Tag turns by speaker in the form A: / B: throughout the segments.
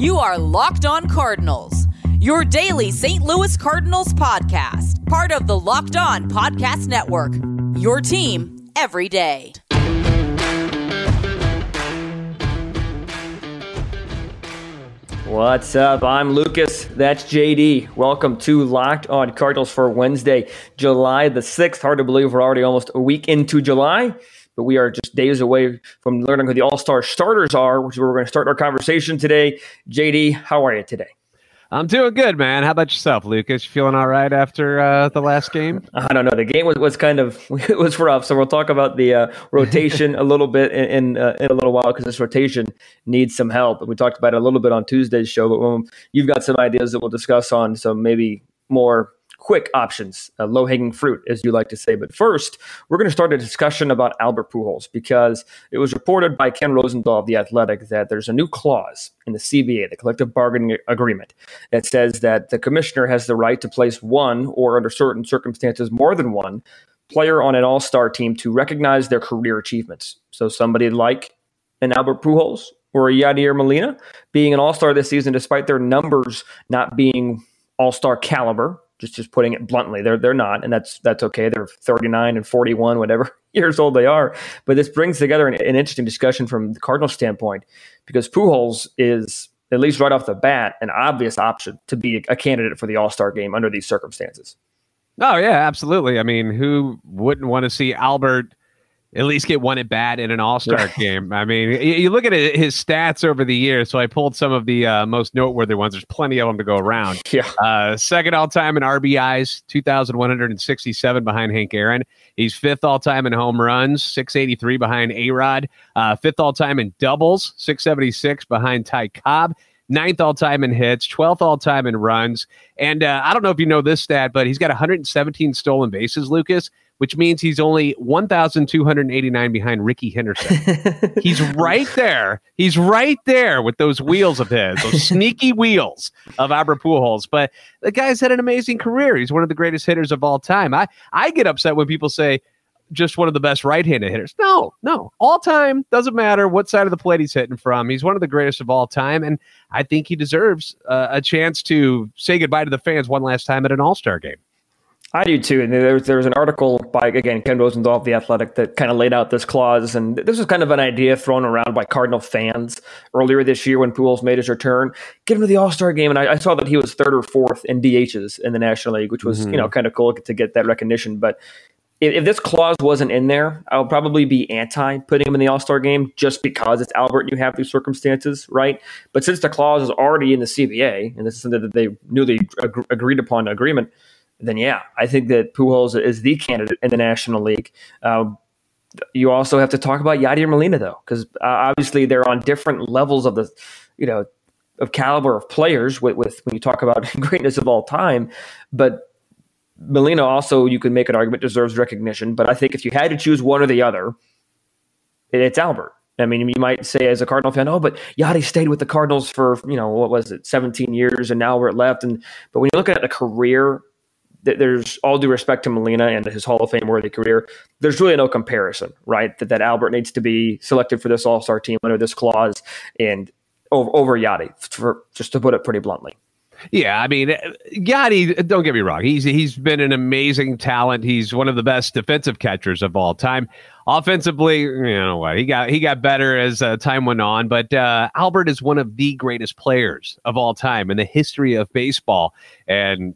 A: You are Locked On Cardinals, your daily St. Louis Cardinals podcast, part of the Locked On Podcast Network. Your team every day.
B: What's up? I'm Lucas. That's JD. Welcome to Locked On Cardinals for Wednesday, July the 6th. Hard to believe we're already almost a week into July but we are just days away from learning who the All Star starters are, which is where we're going to start our conversation today. JD, how are you today?
C: I'm doing good, man. How about yourself, Lucas? You feeling all right after uh, the last game?
B: I don't know. The game was, was kind of it was rough, so we'll talk about the uh, rotation a little bit in in, uh, in a little while because this rotation needs some help. And we talked about it a little bit on Tuesday's show, but um, you've got some ideas that we'll discuss on some maybe more quick options, uh, low hanging fruit, as you like to say. But first, we're going to start a discussion about Albert Pujols because it was reported by Ken Rosenthal of The Athletic that there's a new clause in the CBA, the collective bargaining agreement, that says that the commissioner has the right to place one, or under certain circumstances, more than one player on an all star team to recognize their career achievements. So somebody like an Albert Pujols or a Yadier Molina being an all star this season, despite their numbers not being all star caliber, just just putting it bluntly. They're they're not, and that's that's okay. They're 39 and 41, whatever years old they are. But this brings together an, an interesting discussion from the Cardinal standpoint because Pujols is at least right off the bat an obvious option to be a candidate for the All Star game under these circumstances.
C: Oh yeah, absolutely. I mean, who wouldn't want to see Albert? At least get one at bat in an All Star game. I mean, you look at his stats over the years. So I pulled some of the uh, most noteworthy ones. There's plenty of them to go around.
B: Yeah.
C: Uh, second all time in RBIs, 2,167 behind Hank Aaron. He's fifth all time in home runs, 683 behind A Rod. Uh, fifth all time in doubles, 676 behind Ty Cobb ninth all time in hits, 12th all time in runs. And uh, I don't know if you know this stat, but he's got 117 stolen bases, Lucas which means he's only 1,289 behind Rickey Henderson. he's right there. He's right there with those wheels of his, those sneaky wheels of Albert Pujols. But the guy's had an amazing career. He's one of the greatest hitters of all time. I, I get upset when people say, just one of the best right-handed hitters. No, no, all time doesn't matter what side of the plate he's hitting from. He's one of the greatest of all time, and I think he deserves uh, a chance to say goodbye to the fans one last time at an All Star game.
B: I do too. And there's there's an article by again Ken Rosenthal of the Athletic that kind of laid out this clause, and this was kind of an idea thrown around by Cardinal fans earlier this year when Pujols made his return. Get him to the All Star game, and I, I, saw that he was third or fourth in DHs in the National League, which was mm-hmm. you know kind of cool to get that recognition. But if, if this clause wasn't in there, I would probably be anti putting him in the All Star game just because it's Albert and you have these circumstances, right? But since the clause is already in the CBA, and this is something that they newly ag- agreed upon agreement then yeah, I think that Pujols is the candidate in the National League. Um, you also have to talk about Yadier Molina though, because uh, obviously they're on different levels of the, you know, of caliber of players. With, with when you talk about greatness of all time, but Molina also you could make an argument deserves recognition. But I think if you had to choose one or the other, it's Albert. I mean, you might say as a Cardinal fan, oh, but Yadi stayed with the Cardinals for you know what was it, 17 years, and now we're left. And but when you look at the career there's all due respect to Molina and his Hall of Fame worthy career. There's really no comparison, right? That that Albert needs to be selected for this All Star team under this clause and over, over Yadi, for just to put it pretty bluntly.
C: Yeah, I mean, Yadi. Don't get me wrong; he's he's been an amazing talent. He's one of the best defensive catchers of all time. Offensively, you know what? He got he got better as uh, time went on. But uh, Albert is one of the greatest players of all time in the history of baseball, and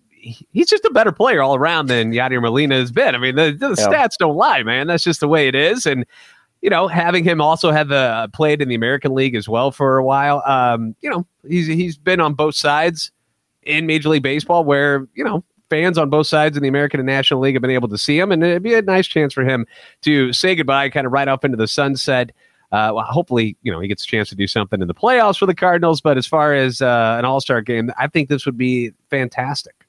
C: he's just a better player all around than Yadier Molina has been. I mean, the, the yeah. stats don't lie, man. That's just the way it is. And you know, having him also have the uh, played in the American League as well for a while. Um, you know, he's he's been on both sides in Major League Baseball, where you know fans on both sides in the American and National League have been able to see him, and it'd be a nice chance for him to say goodbye, kind of right off into the sunset. Uh, well, hopefully, you know, he gets a chance to do something in the playoffs for the Cardinals. But as far as uh, an All Star game, I think this would be fantastic.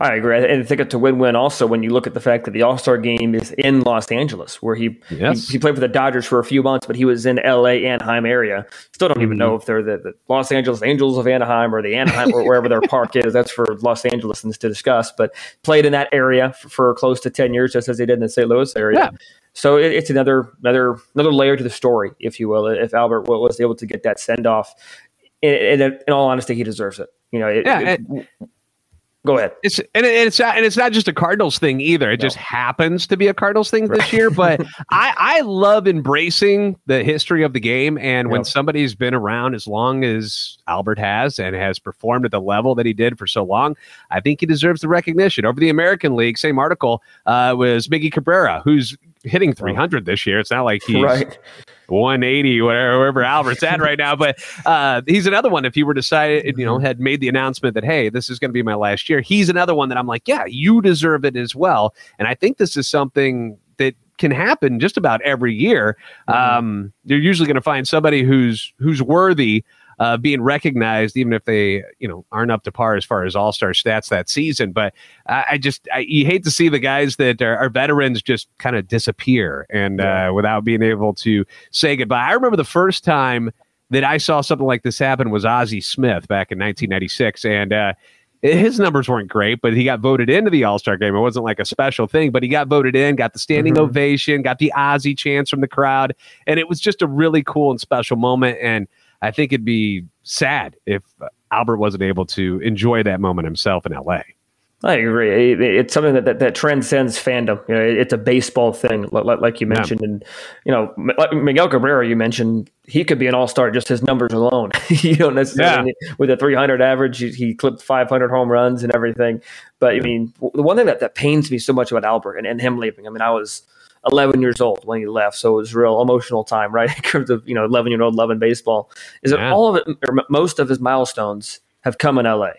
B: I agree. And I think it's a win-win also when you look at the fact that the All-Star game is in Los Angeles, where he, yes. he, he played for the Dodgers for a few months, but he was in L.A. Anaheim area. Still don't mm-hmm. even know if they're the, the, Los Angeles Angels of Anaheim or the Anaheim or wherever their park is. That's for Los Angelesans to discuss. But played in that area for, for, close to ten years, just as they did in the St. Louis area. Yeah. So it, it's another another another layer to the story, if you will. If Albert was able to get that send off in, in, in all honesty, he deserves it. You know, it,
C: yeah,
B: it, Go ahead.
C: It's and it's not, and it's not just a Cardinals thing either. It no. just happens to be a Cardinals thing right. this year. But I I love embracing the history of the game, and when somebody's been around as long as Albert has and has performed at the level that he did for so long, I think he deserves the recognition. Over the American League, same article uh, was Miggy Cabrera, who's hitting 300 this year. It's not like he's right. 180, whatever, wherever Albert's at right now. But uh, he's another one. If he were decided, you know, had made the announcement that hey, this is going to be my last year, he's another one that I'm like, yeah, you deserve it as well. And I think this is something that can happen just about every year. Mm-hmm. Um, you're usually going to find somebody who's who's worthy uh, being recognized, even if they you know aren't up to par as far as all star stats that season. But I, I just I, you hate to see the guys that are, are veterans just kind of disappear and yeah. uh, without being able to say goodbye. I remember the first time that I saw something like this happen was Ozzie Smith back in 1996, and uh, his numbers weren't great, but he got voted into the All Star game. It wasn't like a special thing, but he got voted in, got the standing mm-hmm. ovation, got the Ozzie chants from the crowd, and it was just a really cool and special moment. And I think it'd be sad if Albert wasn't able to enjoy that moment himself in LA.
B: I agree. It's something that, that, that transcends fandom. You know, it's a baseball thing, like you mentioned. Yeah. And you know, Miguel Cabrera, you mentioned he could be an all star just his numbers alone. you don't necessarily yeah. with a 300 average, he clipped 500 home runs and everything. But I mean, the one thing that, that pains me so much about Albert and, and him leaving. I mean, I was 11 years old when he left, so it was real emotional time, right? In terms of you know 11 year old loving baseball, is that all of it or most of his milestones have come in LA.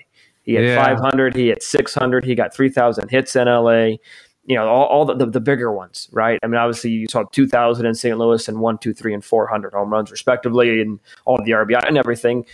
B: He had yeah. 500, he had 600, he got 3,000 hits in LA. You know, all, all the, the, the, bigger ones, right? I mean, obviously, you saw 2,000 in St. Louis and 1, 2, 3, and 400 home runs, respectively, and all of the RBI and everything.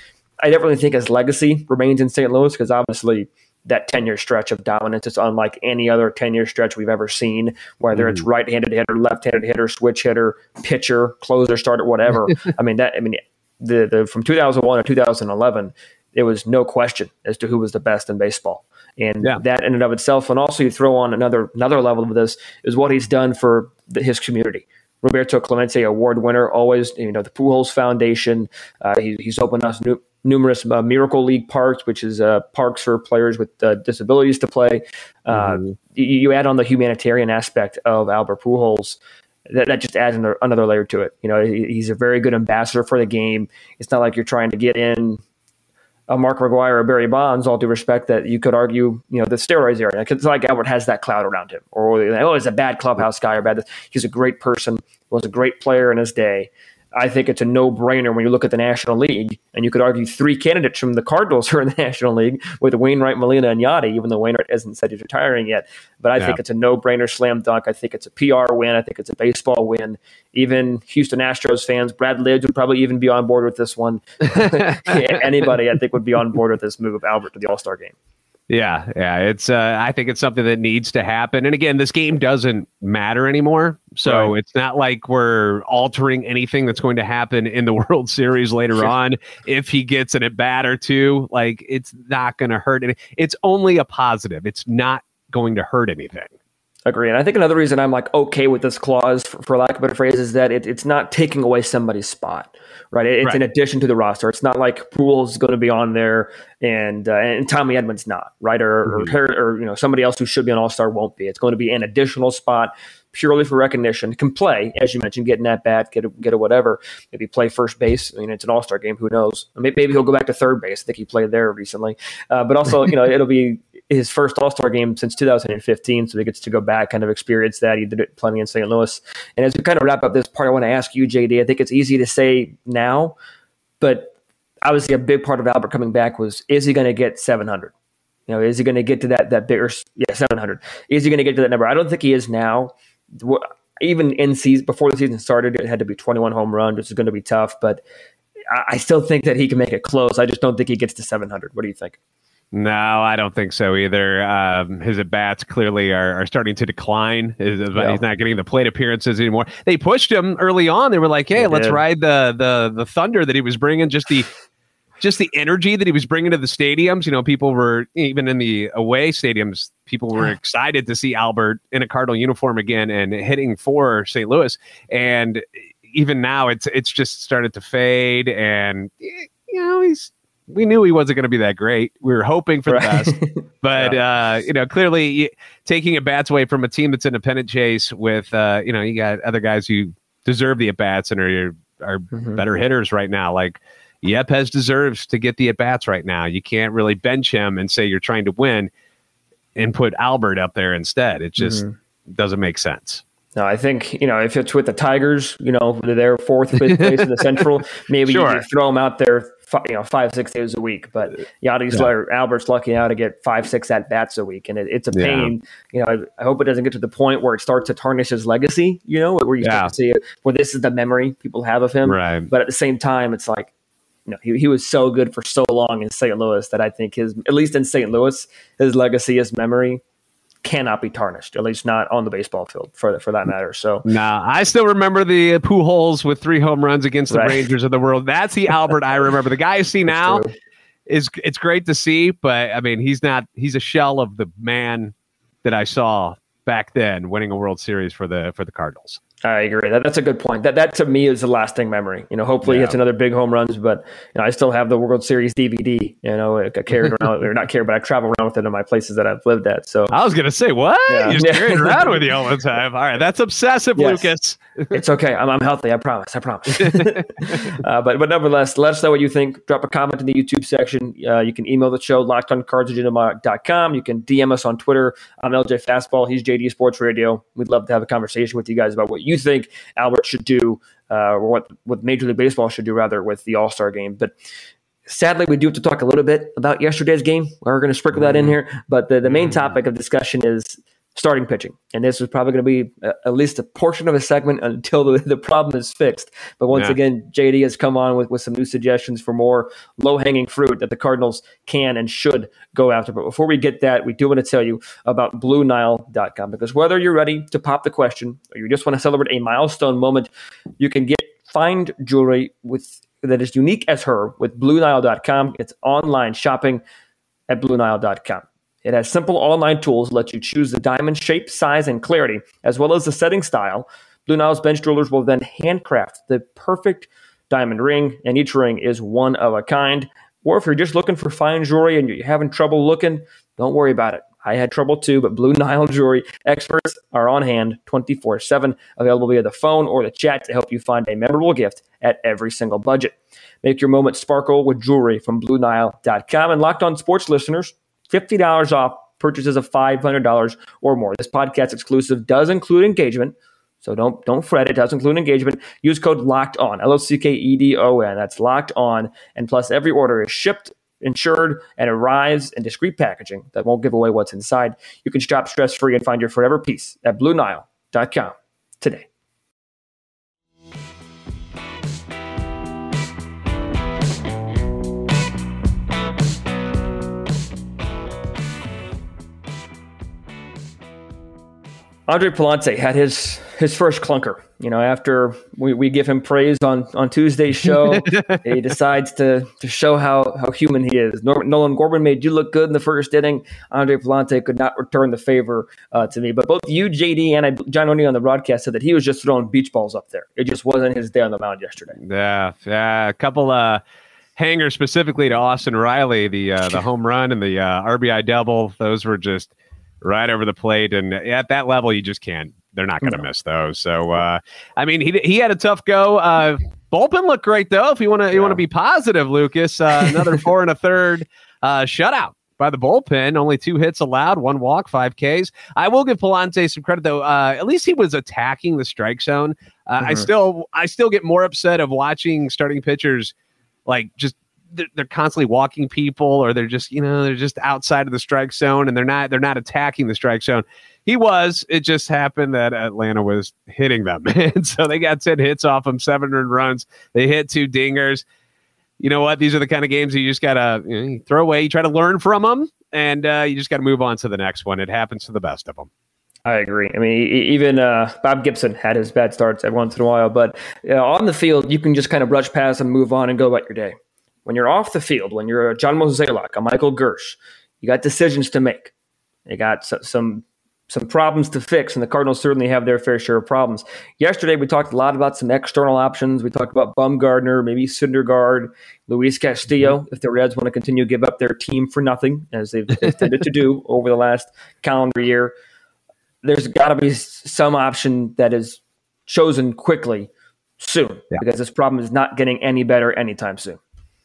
B: I definitely think his legacy remains in St. Louis because obviously that 10 year stretch of dominance is unlike any other 10 year stretch we've ever seen, whether mm. it's right handed hitter, left handed hitter, switch hitter, pitcher, closer, starter, whatever. I mean, that, I mean, the, the, from 2001 to 2011, it was no question as to who was the best in baseball. And yeah. that in and of itself, and also you throw on another another level of this is what he's done for the, his community. Roberto Clemente, award winner, always you know the Pujols Foundation. Uh, he, he's opened us new, numerous uh, Miracle League parks, which is uh, parks for players with uh, disabilities to play. Uh, mm-hmm. You, add on the humanitarian aspect of Albert Pujols. That, that just adds another, another layer to it. You know, he, he's a very good ambassador for the game. It's not like you're trying to get in a Mark McGwire or Barry Bonds, all due respect, that you could argue, you know, the steroids area. It's like Albert has that cloud around him, or oh, he's a bad clubhouse guy or bad. He's a great person, was a great player in his day, I think it's a no brainer when you look at the National League. And you could argue three candidates from the Cardinals are in the National League with Wainwright, Molina, and Yadi, even though Wainwright hasn't said he's retiring yet. But I yeah. think it's a no brainer slam dunk. I think it's a PR win. I think it's a baseball win. Even Houston Astros fans, Brad Lidge would probably even be on board with this one. Anybody, I think, would be on board with this move of Albert to the All Star game.
C: Yeah, yeah, it's. Uh, I think it's something that needs to happen. And again, this game doesn't matter anymore, so right. it's not like we're altering anything that's going to happen in the World Series later on. If he gets an at bat or two, like it's not going to hurt. Any- it's only a positive. It's not going to hurt anything.
B: Agree. And I think another reason I'm like okay with this clause, for, for lack of a better phrase, is that it, it's not taking away somebody's spot, right? It's right. in addition to the roster. It's not like Pujols is going to be on there and uh, and Tommy Edman's not, right? Or, mm-hmm. or, or you know somebody else who should be an All Star won't be. It's going to be an additional spot purely for recognition. Can play, as you mentioned, getting that bat, get a, get a whatever. Maybe play first base. I mean, it's an All Star game. Who knows? Maybe, maybe, he'll go back to third base. I think he played there recently. Uh, but also, you know, it'll be his first All Star game since 2015, so he gets to go back, kind of experience that. He did it plenty in St. Louis. And as we kind of wrap up this part, I want to ask you, JD. I think it's easy to say now, but obviously a big part of Albert coming back was is he going to get 700? You know, is he going to get to that that bigger yeah 700? Is he going to get to that number? I don't think he is now. Even in season before the season started, it had to be 21 home runs, which is going to be tough. But I still think that he can make it close. I just don't think he gets to 700. What do you think?
C: No, I don't think so either. Um, his at bats clearly are, are, starting to decline. His, yeah. He's not getting the plate appearances anymore. They pushed him early on. They were like, "Hey, they let's did. ride the the the thunder that he was bringing." Just the just the energy that he was bringing to the stadiums. You know, people were even in the away stadiums. People were excited to see Albert in a Cardinal uniform again and hitting for St. Louis. And even now, it's it's just started to fade and you know, he's we knew he wasn't going to be that great. We were hoping for the best, but uh, you know, clearly taking at bats away from a team that's in a pennant chase with uh, you know, you got other guys who deserve the at bats and are are
B: Mhm.
C: better hitters right now. Like Yepez deserves to get the at bats right now. You can't really bench him and say you're trying to win and put Albert up there instead. It just
B: Mhm.
C: doesn't make sense.
B: No, I think you know if it's with the Tigers, you know they're fourth, fifth place in the Central. Maybe
C: Sure.
B: you throw them out there, you know, five six days a week. But Yadi's
C: Yeah.
B: Albert's lucky now to get five six at bats a week, and it, it's a
C: Yeah.
B: pain. You know, I, I hope it doesn't get to the point where it starts to tarnish his legacy. You know, where you
C: Yeah.
B: start to see it, where this is the memory people have of him.
C: Right.
B: But at the same time, it's like. You know, he, he was so good for so long in St. Louis that I think his, at least in St. Louis, his legacy, his memory cannot be tarnished, at least not on the baseball field for, for that matter. So,
C: Nah, I still remember the uh, Pujols with three home runs against the
B: Right.
C: Rangers of the world. That's the Albert I remember. The guy I see now
B: true.
C: is it's great to see, but I mean he's not he's a shell of the man that I saw back then winning a World Series for the for the Cardinals.
B: I agree. That, that's a good point. That that to me is a lasting memory. You know, hopefully he
C: Yeah.
B: hits another big home runs, but you know, I still have the World Series DVD. You know, I carried around or not carried, but I travel around with it in my places that I've lived at. So
C: I was gonna say what
B: Yeah.
C: you
B: Yeah.
C: carry around with you all the time. All right, that's obsessive,
B: Yes.
C: Lucas.
B: it's okay. I'm, I'm healthy. I promise. I promise. uh, but but nevertheless, let us know what you think. Drop a comment in the YouTube section. Uh, you can email the show lockedoncards@gmail.com. You can DM us on Twitter. I'm LJ Fastball. He's JD Sports Radio. We'd love to have a conversation with you guys about what you think Albert should do, uh, or what what Major League Baseball should do rather with the All Star game. But sadly, we do have to talk a little bit about yesterday's game. We're going to sprinkle that in here. But the, the main topic of discussion is starting pitching. And this is probably going to be uh, at least a portion of a segment until the, the problem is fixed. But once
C: Yeah.
B: again, JD has come on with, with some new suggestions for more low hanging fruit that the Cardinals can and should go after. But before we get that, we do want to tell you about BlueNile.com because whether you're ready to pop the question or you just want to celebrate a milestone moment, you can get find jewelry with that is unique as her with BlueNile.com. It's online shopping at BlueNile.com. It has simple online tools that let you choose the diamond shape, size, and clarity, as well as the setting style. Blue Nile's bench jewelers will then handcraft the perfect diamond ring, and each ring is one of a kind. Or if you're just looking for fine jewelry and you're having trouble looking, don't worry about it. I had trouble too, but Blue Nile Jewelry experts are on hand 24 7, available via the phone or the chat to help you find a memorable gift at every single budget. Make your moment sparkle with jewelry from BlueNile.com. And locked on sports listeners, $50 off purchases of $500 or more. This podcast exclusive does include engagement. So don't don't fret. It does include engagement. Use code Locked On L O C K E D O N. That's Locked On. And plus, every order is shipped, insured, and arrives in discreet packaging that won't give away what's inside. You can shop stress free and find your forever peace at BlueNile.com today. Andre Pallante had his his first clunker. You know, after we, we give him praise on, on Tuesday's show, he decides to, to show how, how human he is. Norman, Nolan Gorman made you look good in the first inning. Andre Pallante could not return the favor uh, to me. But both you, JD, and I, John O'Neill on the broadcast said that he was just throwing beach balls up there. It just wasn't his day on the mound yesterday.
C: Yeah, yeah. A couple uh hangers specifically to Austin Riley, the uh, the home run and the uh, RBI double. Those were just right over the plate, and at that level, you just can't. They're not going to
B: No.
C: miss those. So, uh, I mean, he he had a tough go. Uh, bullpen looked great though. If you want to you
B: Yeah.
C: want to be positive, Lucas, uh, another four and a third uh, shutout by the bullpen. Only two hits allowed, one walk, five Ks. I will give Pallante some credit though. Uh, at least he was attacking the strike zone. Uh, I
B: Mhm.
C: still I still get more upset of watching starting pitchers like just they're, they're constantly walking people or they're just you know they're just outside of the strike zone and they're not they're not attacking the strike zone. He was it just happened that atlanta was hitting them. And so they got 10 hits off him 700 runs. They hit two dingers. You know what? These are the kind of games you just gotta you know, you throw away you try to learn from them and uh, you just got to move on to the next one. It happens to the best of them
B: I agree. I mean, even uh, Bob Gibson had his bad starts every once in a while, but uh, on the field, you can just kind of brush past and move on and go about your day. When you're off the field, when you're a John Mozeliak, a Michael Girsch, you got decisions to make. You got s- some some problems to fix, and the Cardinals certainly have their fair share of problems. Yesterday, we talked a lot about some external options. We talked about Bumgarner, maybe Syndergaard, Luis Castillo, mm-hmm. if the Reds want to continue to give up their team for nothing, as they've, they've tended to do over the last calendar year. There's got to be some option that is chosen quickly soon yeah. because this problem is not getting any better anytime soon.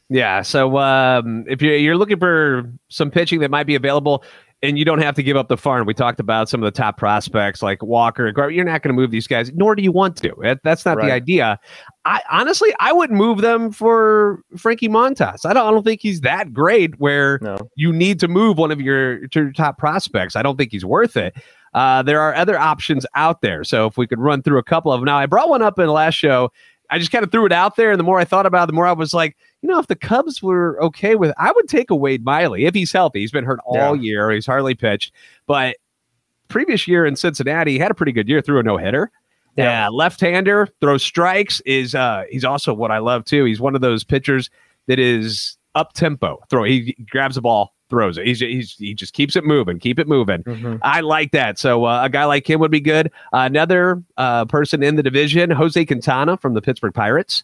C: Yeah. So um, if you're, you're looking for some pitching that might be available, and you don't have to give up the farm. We talked about some of the top prospects like Walker. You're not going to move these guys, nor do you want to. That's not right. the idea. I honestly, I wouldn't move them for Frankie Montas. I don't. I don't think he's that great. Where no. you need to move one of your, your top prospects. I don't think he's worth it. Uh, there are other options out there. So if we could run through a couple of them. Now, I brought one up in the last show. I just kind of threw it out there, and the more I thought about it, the more I was like, you know, if the Cubs were okay with, I would take a Wade Miley if he's healthy. He's been hurt all yeah. year. He's hardly pitched, but previous year in Cincinnati, he had a pretty good year. Threw a no hitter. Yeah, uh, left-hander throws strikes. Is uh, he's also what I love too. He's one of those pitchers that is up tempo. Throw. He grabs the ball, throws it. He's, he's he just keeps it moving, keep it moving. Mm-hmm. I like that. So uh, a guy like him would be good. Uh, another uh, person in the division, Jose Quintana from the Pittsburgh Pirates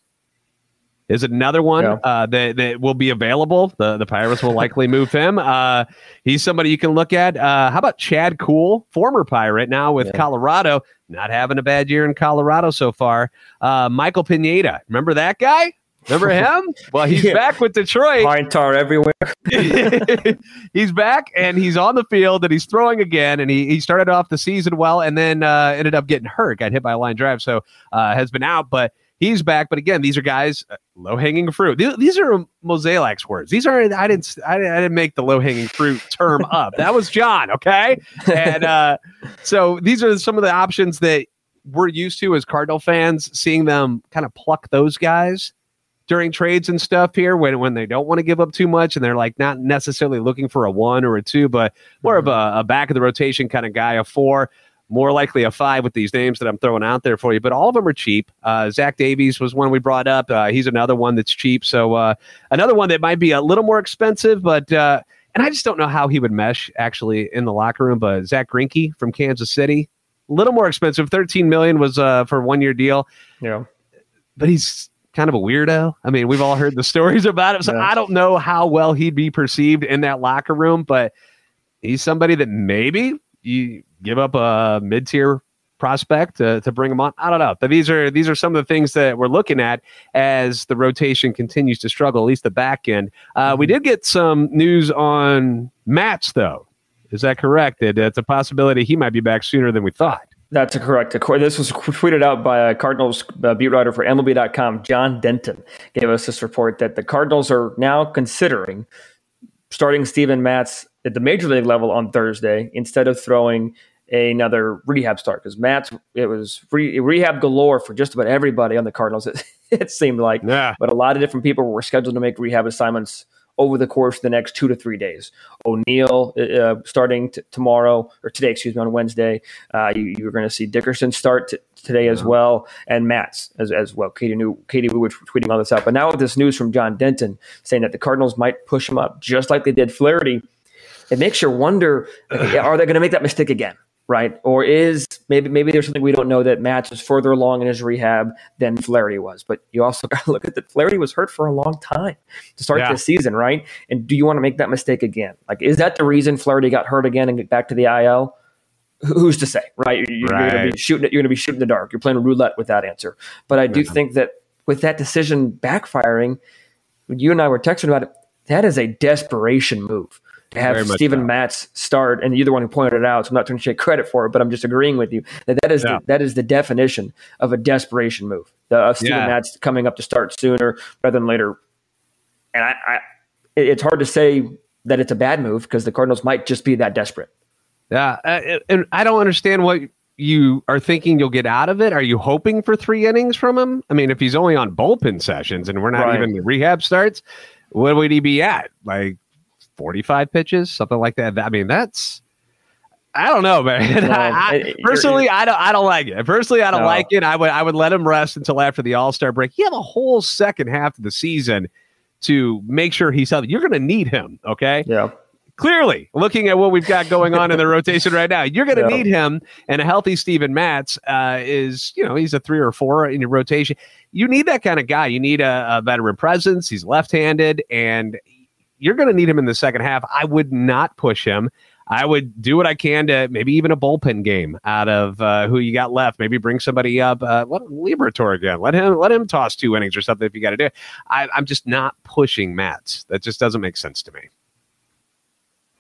C: is another one yeah. uh, that, that will be available. The the Pirates will likely move him. Uh, he's somebody you can look at. Uh, how about Chad Kuhl, former Pirate, now with yeah. Colorado, not having a bad year in Colorado so far. Uh, Michael Pineda, remember that guy? Remember him? Well, he's yeah. back with Detroit.
B: Pine tar everywhere.
C: he's back and he's on the field and he's throwing again. And he, he started off the season well and then uh, ended up getting hurt, got hit by a line drive, so uh, has been out. But he's back. But again, these are guys uh, low hanging fruit. These, these are Mozeliak's words. These are I didn't I, I didn't make the low hanging fruit term up. That was John. Okay, and uh, so these are some of the options that we're used to as Cardinal fans, seeing them kind of pluck those guys during trades and stuff here when when they don't want to give up too much and they're like not necessarily looking for a one or a two, but more mm-hmm. of a, a back of the rotation kind of guy, a four more likely a five with these names that I'm throwing out there for you. But all of them are cheap. Uh, Zach Davies was one we brought up. Uh, he's another one that's cheap. So uh, another one that might be a little more expensive, but uh, and I just don't know how he would mesh actually in the locker room. But Zach Greinke from Kansas City, a little more expensive. Thirteen million was uh, for one year deal.
B: Yeah,
C: but he's kind of a weirdo. I mean, we've all heard the stories about him, so yeah. I don't know how well he'd be perceived in that locker room, but he's somebody that maybe you give up a mid tier prospect to, to bring him on. I don't know. But these are these are some of the things that we're looking at as the rotation continues to struggle, at least the back end. Uh, we mm-hmm. did get some news on Matz, though. Is that correct? That it's a possibility he might be back sooner than we thought.
B: That's correct. This was tweeted out by a Cardinals uh, beat writer for MLB.com, John Denton, gave us this report that the Cardinals are now considering starting Steven Matz at the major league level on Thursday instead of throwing another rehab start because Matt's it was re- rehab galore for just about everybody on the Cardinals. It, it seemed like,
C: yeah.
B: but a lot of different people were scheduled to make rehab assignments over the course of the next two to three days. O'Neill uh, uh starting t- tomorrow or today, excuse me, on Wednesday. Uh, you, are going to see Dickerson start t- today as well, and Matz as, as well. Katie knew Katie Woo was tweeting all this out, but now with this news from John Denton saying that the Cardinals might push him up just like they did Flaherty, it makes you wonder: Are they going to make that mistake again? right? Or is maybe maybe there's something we don't know that Matz is further along in his rehab than Flaherty was. But you also got to look at that Flaherty was hurt for a long time to start yeah. the season, right? And do you want to make that mistake again? Like, is that the reason Flaherty got hurt again and get back to the IL? Who's to say, right? You're, right. going to be shooting. You're going to be shooting in the dark. You're playing roulette with that answer. But I do yeah. think that with that decision backfiring, you and I were texting about it. That is a desperation move have Steven so. Matz start, and you're the one who pointed it out. So I'm not trying to take credit for it, but I'm just agreeing with you that that is yeah. the, that is the definition of a desperation move. The uh, Steven yeah. Matz coming up to start sooner rather than later, and I, I it's hard to say that it's a bad move because the Cardinals might just be that desperate.
C: Yeah, uh, and I don't understand what you are thinking you'll get out of it. Are you hoping for three innings from him? I mean, if he's only on bullpen sessions and we're not right. even the rehab starts, what would he be at? Like 45 pitches, something like that. I mean, that's I don't know, man. I, personally, I don't. I don't like it. Personally, I don't no. like it. I would. I would let him rest until after the All Star break. You have a whole second half of the season to make sure he's healthy. You're going to need him. Okay.
B: Yeah.
C: clearly, looking at what we've got going on in the rotation right now, you're going to
B: Yeah.
C: need him. And a healthy Steven Matz uh, is, you know, he's a three or four in your rotation. You need that kind of guy. You need a, a veteran presence. He's left-handed, and you're going to need him in the second half. I would not push him. I would do what I can to maybe even a bullpen game out of uh, who you got left. Maybe bring somebody up. Uh, what Liberatore again? Let him let him toss two innings or something if you got to do it. I, I'm just not pushing Matz. That just doesn't make sense to me.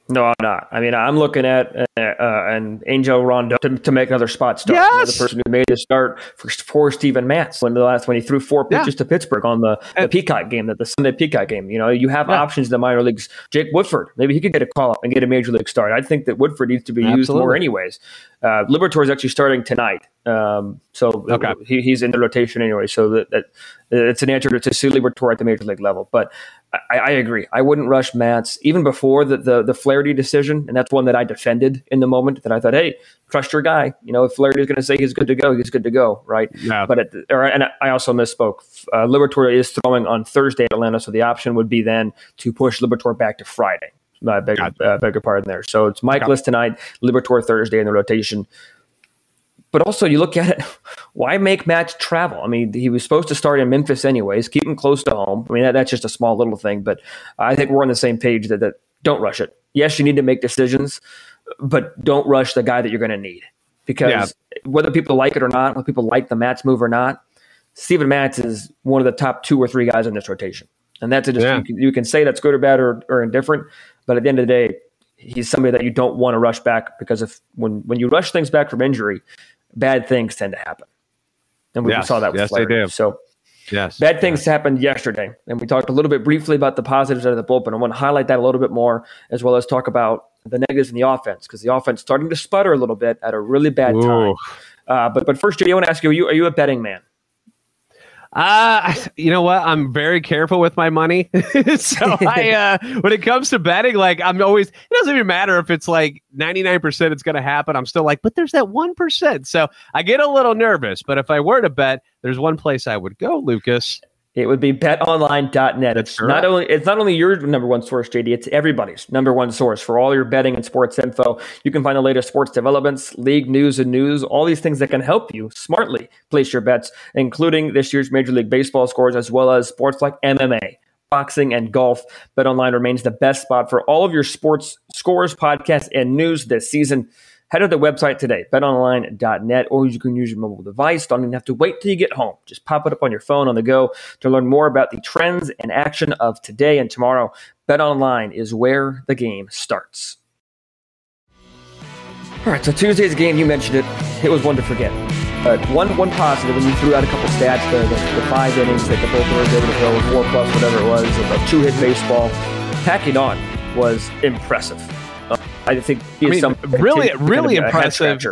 B: No, I'm not. I mean, I'm looking at uh, uh, an Angel Rondón to, to make another spot start. You know,
C: Yes!
B: the person who made the start for, for Steven Matz when the last when he threw four
C: Yeah.
B: pitches to Pittsburgh on the, the Peacock game, that the Sunday Peacock game. You know, you have
C: Yeah.
B: options in the minor leagues. Jake Woodford, maybe he could get a call up and get a major league start. I think that Woodford needs to be used more anyways. Uh, Liberatore is actually starting tonight, um, so
C: Okay.
B: he, he's in the rotation anyway. So that, that it's an answer to, to see Liberatore at the major league level. But I, I agree. I wouldn't rush Matz even before the, the the Flaherty decision, and that's one that I defended in the moment. That I thought, hey, trust your guy. You know, if Flaherty is going to say he's good to go, he's good to go, right?
C: Yeah.
B: But at the, or, and I also misspoke. Uh, Liberatore is throwing on Thursday at Atlanta, so the option would be then to push Liberatore back to Friday. I beg,
C: Gotcha.
B: uh, beg your pardon there. So it's. Mikolas tonight, Liberatore Thursday in the rotation. But also, you look at it, why make Matt travel? I mean, he was supposed to start in Memphis anyways. Keep him close to home. I mean, that, that's just a small little thing, but I think we're on the same page that, that don't rush it. Yes, you need to make decisions, but don't rush the guy that you're going to need because
C: Yeah.
B: whether people like it or not, whether people like the Matz move or not, Steven Matz is one of the top two or three guys in this rotation. And that's a just,
C: Yeah.
B: you, can, you can say that's good or bad or, or indifferent, but at the end of the day, he's somebody that you don't want to rush back because if when when you rush things back from injury, bad things tend to happen. And we
C: Yes.
B: saw that with
C: Yes, they do.
B: So
C: Yes.
B: bad things happened yesterday, and we talked a little bit briefly about the positives out of the bullpen. I want to highlight that a little bit more, as well as talk about the negatives in the offense because the offense starting to sputter a little bit at a really bad time. Uh, but but first, JD, I want to ask you: Are you are you a betting man?
C: Uh, you know what? I'm very careful with my money. so I, uh, when it comes to betting, like I'm always, it doesn't even matter if it's like 99% it's going to happen. I'm still like, but there's that 1%. So I get a little nervous, but if I were to bet, there's one place I would go, Lucas.
B: It would be betonline.net. It's
C: correct.
B: not only it's not only your number one source, JD, it's everybody's number one source for all your betting and sports info. You can find the latest sports developments, league news and news, all these things that can help you smartly place your bets, including this year's Major League Baseball scores as well as sports like MMA. Boxing and golf. BetOnline remains the best spot for all of your sports scores, podcasts, and news this season. Head to the website today, betonline.net, or you can use your mobile device. Don't even have to wait till you get home. Just pop it up on your phone on the go to learn more about the trends and action of today and tomorrow. BetOnline is where the game starts. All right, so Tuesday's game, you mentioned it. It was one to forget. But one one positive, and you threw out a couple stats, the, the, five innings that the both were able to throw, four plus, whatever it was, of two hit baseball. Packy Naughton was impressive. Uh, I think he
C: I
B: is
C: mean,
B: some
C: really-
B: continue-
C: really
B: a head
C: impressive.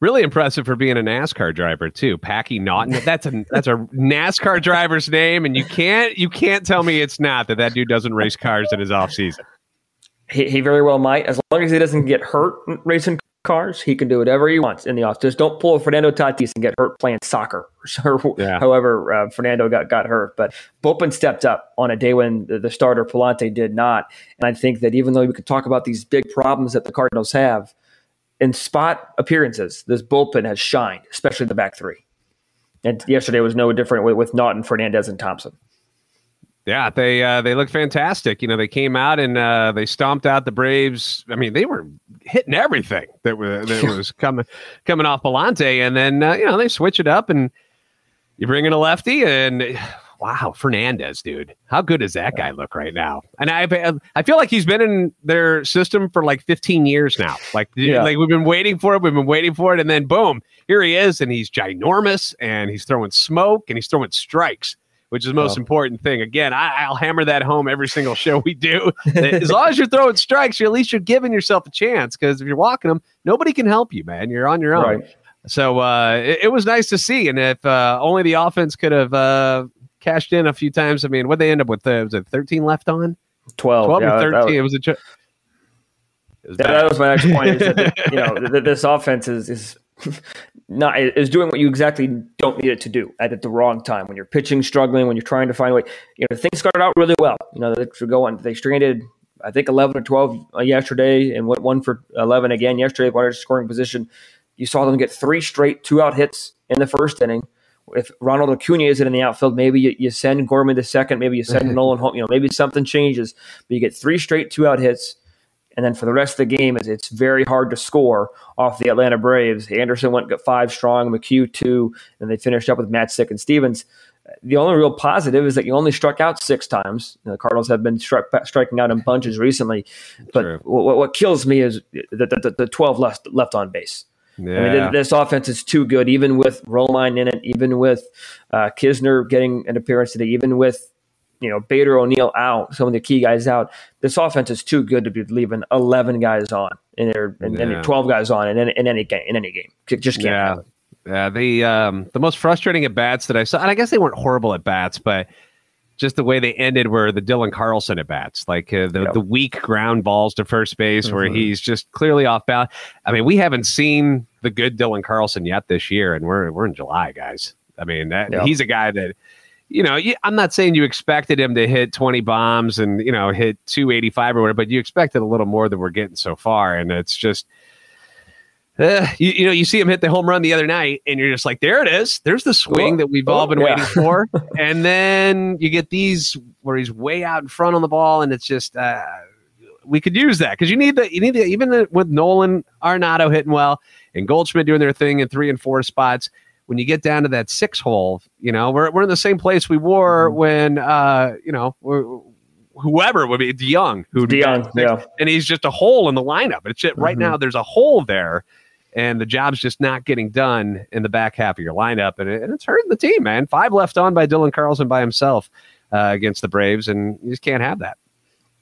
C: Really impressive for being a NASCAR driver too. Packy Naughton. That's a that's a NASCAR driver's name, and you can't you can't tell me it's not that that dude doesn't race cars in his off season.
B: He, he very well might, as long as he doesn't get hurt racing cars. He can do whatever he wants in the office. Just don't pull a Fernando Tatis and get hurt playing soccer. Or
C: Yeah.
B: However, uh, Fernando got got hurt, but Bullpen stepped up on a day when the, the starter Pallante did not. And I think that even though we could talk about these big problems that the Cardinals have in spot appearances, this bullpen has shined, especially the back three. And yesterday was no different with, with Naughton, Fernandez, and Thompson.
C: Yeah, they uh, they look fantastic. You know, they came out and uh, they stomped out the Braves. I mean, they were hitting everything that was that was coming coming off Pallante, and then uh, you know they switch it up and you bring in a lefty, and wow, Fernandez, dude, how good does that guy look right now? And I I feel like he's been in their system for like 15 years now. Like
B: Yeah.
C: like we've been waiting for it, we've been waiting for it, and then boom, here he is, and he's ginormous, and he's throwing smoke, and he's throwing strikes which is the most
B: Oh.
C: important thing. Again, I, I'll hammer that home every single show we do. as long as you're throwing strikes, you at least you're giving yourself a chance. Because if you're walking them, nobody can help you, man. You're on your own.
B: Right.
C: So uh, it, it was nice to see. And if uh, only the offense could have uh, cashed in a few times, I mean, what they end up with? Uh, was it 13 left on?
B: 12.
C: 12
B: yeah,
C: or
B: that- that
C: 13? it was a. Ch- it was
B: Yeah, that was my next point. Is that, you know, th- th- this offense is is not is doing what you exactly don't need it to do at, at the wrong time when you're pitching struggling when you're trying to find a way. You know, things started out really well. You know, they were going. They stranded I think 11 or 12 uh, yesterday, and went one for 11 again yesterday. One scoring position. You saw them get three straight two out hits in the first inning. If Ronald Acuna isn't in the outfield, maybe you, you send Gorman to second. Maybe you send Nolan home. You know, maybe something changes. But you get three straight two out hits and then for the rest of the game, it's, it's very hard to score off the Atlanta Braves. Anderson went got five strong, McHugh two, and they finished up with Matzek and Stephens. The only real positive is that you only struck out six times. You know, the Cardinals have been struck, striking out in bunches recently, but what, what, kills me is the, the, the 12 left left on base. Yeah. I mean, this offense is too good, even with Romine in it, even with uh, Knizner getting an appearance today, even with you know Bader O'Neill out, some of the key guys out. This offense is too good to be leaving eleven guys on in there and, yeah. twelve guys on in, in, any game. In any game, just can't yeah. happen.
C: Yeah, the um, the most frustrating at bats that I saw, and I guess they weren't horrible at bats, but just the way they ended were the Dylan Carlson at bats, like uh, the yep. the weak ground balls to first base, mm-hmm. where he's just clearly off balance. I mean, we haven't seen the good Dylan Carlson yet this year, and we're we're in July, guys. I mean, that, yep. he's a guy that you know, I'm not saying you expected him to hit 20 bombs and, you know, hit 285 or whatever, but you expected a little more than we're getting so far. And it's just, uh, you, you, know, you see him hit the home run the other night, and you're just like, there it is. There's the swing that we've all been yeah. waiting for. and then you get these where he's way out in front on the ball, and it's just, uh, we could use that because you need the, you need the, even with Nolan Arenado hitting well and Goldschmidt doing their thing in three and four spots when you get down to that six hole, you know, we're, we're in the same place we were mm-hmm. when, uh, you know, whoever would be DeJong,
B: who DeJong, yeah,
C: and he's just a hole in the lineup. It's just, right mm-hmm. now there's a hole there, and the job's just not getting done in the back half of your lineup, and, it, and it's hurting the team, man. Five left on by Dylan Carlson by himself uh, against the Braves, and you just can't have that.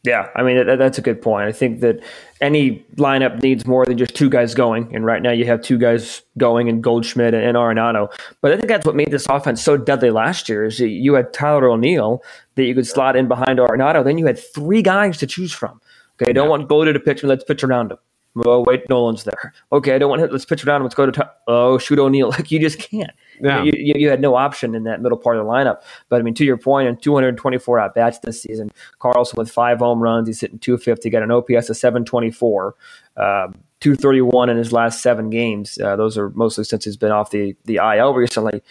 B: Yeah, I mean that, that's a good point. I think that any lineup needs more than just two guys going, and right now you have two guys going in Goldschmidt and, and Arenado. But I think that's what made this offense so deadly last year. Is you had Tyler O'Neill that you could slot in behind Arenado, then you had three guys to choose from. Okay, don't yeah. want Goldie to pitch. Let's pitch around him. Oh wait, Nolan's there. Okay, I don't want to. Let's pitch around. Let's go to. Ty- oh, shoot O'Neill. Like you just can't. Yeah. You, you, you, had no option in that middle part of the lineup. But I mean, to your point, in 224 at bats this season, Carlson with five home runs, he's hitting 250, got an OPS of 724, um, 231 in his last seven games. Uh, those are mostly since he's been off the the IL recently.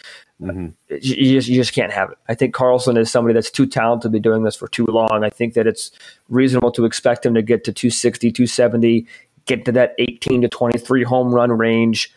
B: Mm-hmm. You, just, you just can't have it. I think Carlson is somebody that's too talented to be doing this for too long. I think that it's reasonable to expect him to get to 260, 270, get to that 18 to 23 home run range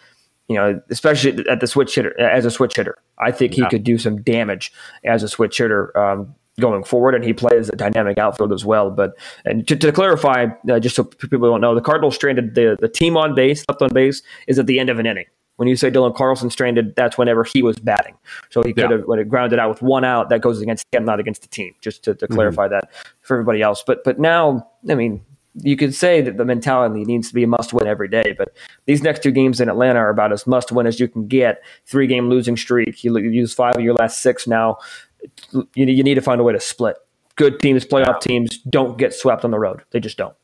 B: you know, especially at the switch hitter as a switch hitter. I think he yeah. could do some damage as a switch hitter um, going forward, and he plays a dynamic outfield as well. But and to, to clarify, uh, just so people don't know, the Cardinals stranded the the team on base, left on base, is at the end of an inning. When you say Dylan Carlson stranded, that's whenever he was batting. So he could yeah. have when it grounded out with one out, that goes against him, not against the team. Just to, to mm-hmm. clarify that for everybody else. But but now, I mean, you could say that the mentality needs to be a must win every day, but these next two games in Atlanta are about as must win as you can get. Three game losing streak. You, use five of your last six now. You, you need to find a way to split. Good teams, playoff teams, don't get swept on the road. They just don't.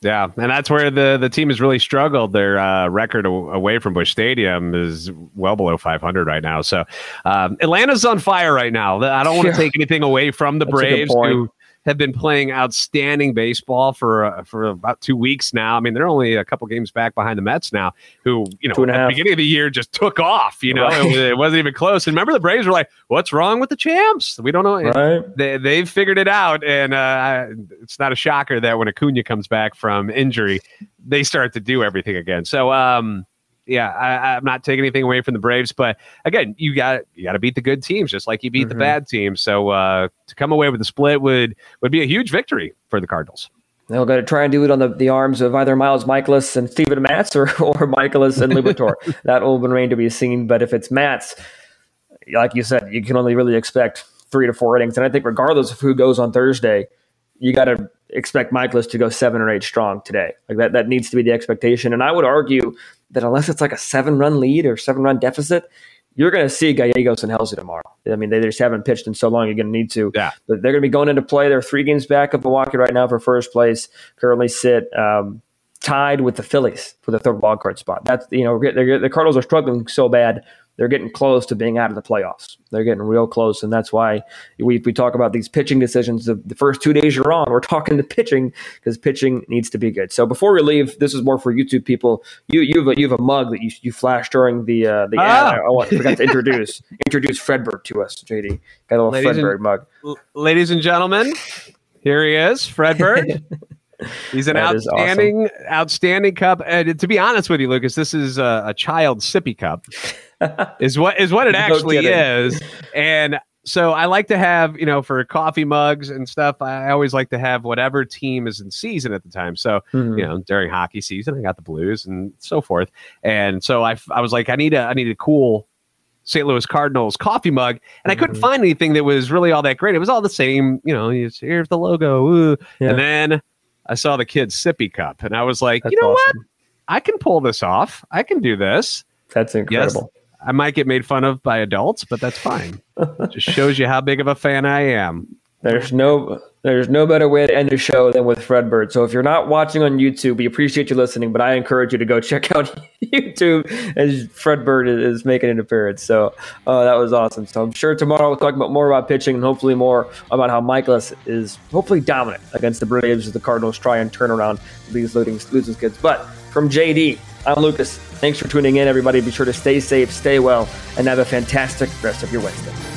C: Yeah, and that's where the the team has really struggled. Their uh, record away from Busch Stadium is well below 500 right now. So um, Atlanta's on fire right now. I don't want to yeah. take anything away from the Braves, who have been playing outstanding baseball for uh, for about two weeks now. I mean, they're only a couple games back behind the Mets now, who you know at the beginning of the year just took off. You know, right. it, it, wasn't even close. And remember, the Braves were like, "What's wrong with the champs? We don't know." Right. They they've figured it out, and uh, it's not a shocker that when Acuna comes back from injury, they start to do everything again. So. um yeah, I, am not taking anything away from the Braves, but again, you got you got to beat the good teams just like you beat mm-hmm. the bad teams. So uh, to come away with a split would would be a huge victory for the Cardinals.
B: They'll go to try and do it on the, the arms of either Miles Mikolas and Steven Matz or, or Mikolas and Liberatore. that will remain to be seen. But if it's Matz, like you said, you can only really expect three to four innings. And I think regardless of who goes on Thursday, you got to expect Mikolas to go seven or eight strong today. Like that, that needs to be the expectation. And I would argue that unless it's like a seven run lead or seven run deficit, you're going to see Gallegos and Helsley tomorrow. I mean, they just haven't pitched in so long. You're going to need to.
C: Yeah.
B: But they're going to be going into play. They're three games back of Milwaukee right now for first place. Currently sit um, tied with the Phillies for the third wild card spot. That's you know the Cardinals are struggling so bad. They're getting close to being out of the playoffs. They're getting real close, and that's why we, we talk about these pitching decisions. The, the first two days you're on, we're talking the pitching because pitching needs to be good. So before we leave, this is more for YouTube people. You you have a, you have a mug that you, you flashed during the uh, the ad.
C: Oh.
B: I, I forgot to introduce introduce Fredbird to us. JD got a little
C: Ladies and-
B: mug.
C: L- ladies and gentlemen, here he is, Fredbird. He's an
B: That
C: outstanding, outstanding cup. And to be honest with you, Lucas, this is a, a child sippy cup. Is what is what it actually
B: kidding.
C: is. And so I like to have, you know, for coffee mugs and stuff, I always like to have whatever team is in season at the time. So,
B: Mhm.
C: you know, during hockey season, I got the Blues and so forth. And so I, I was like, I need a, I need a cool St. Louis Cardinals coffee mug, and I couldn't
B: Mhm.
C: find anything that was really all that great. It was all the same, you know. Here's the logo.
B: Yeah.
C: and then I saw the kid's sippy cup, and I was like,
B: That's
C: you know what? I can pull this off. I can do this.
B: That's incredible.
C: I might get made fun of by adults, but that's fine. Just shows you how big of a fan I am.
B: There's no there's no better way to end the show than with Fredbird. So if you're not watching on YouTube, we appreciate you listening, but I encourage you to go check out YouTube as Fredbird is, is making an appearance. So uh, that was awesome. So I'm sure tomorrow we'll talk about more about pitching and hopefully more about how Mikolas is hopefully dominant against the Braves as the Cardinals try and turn around these losing losing kids. But from JD, I'm Lucas. Thanks for tuning in, everybody. Be sure to stay safe, stay well, and have a fantastic rest of your Wednesday.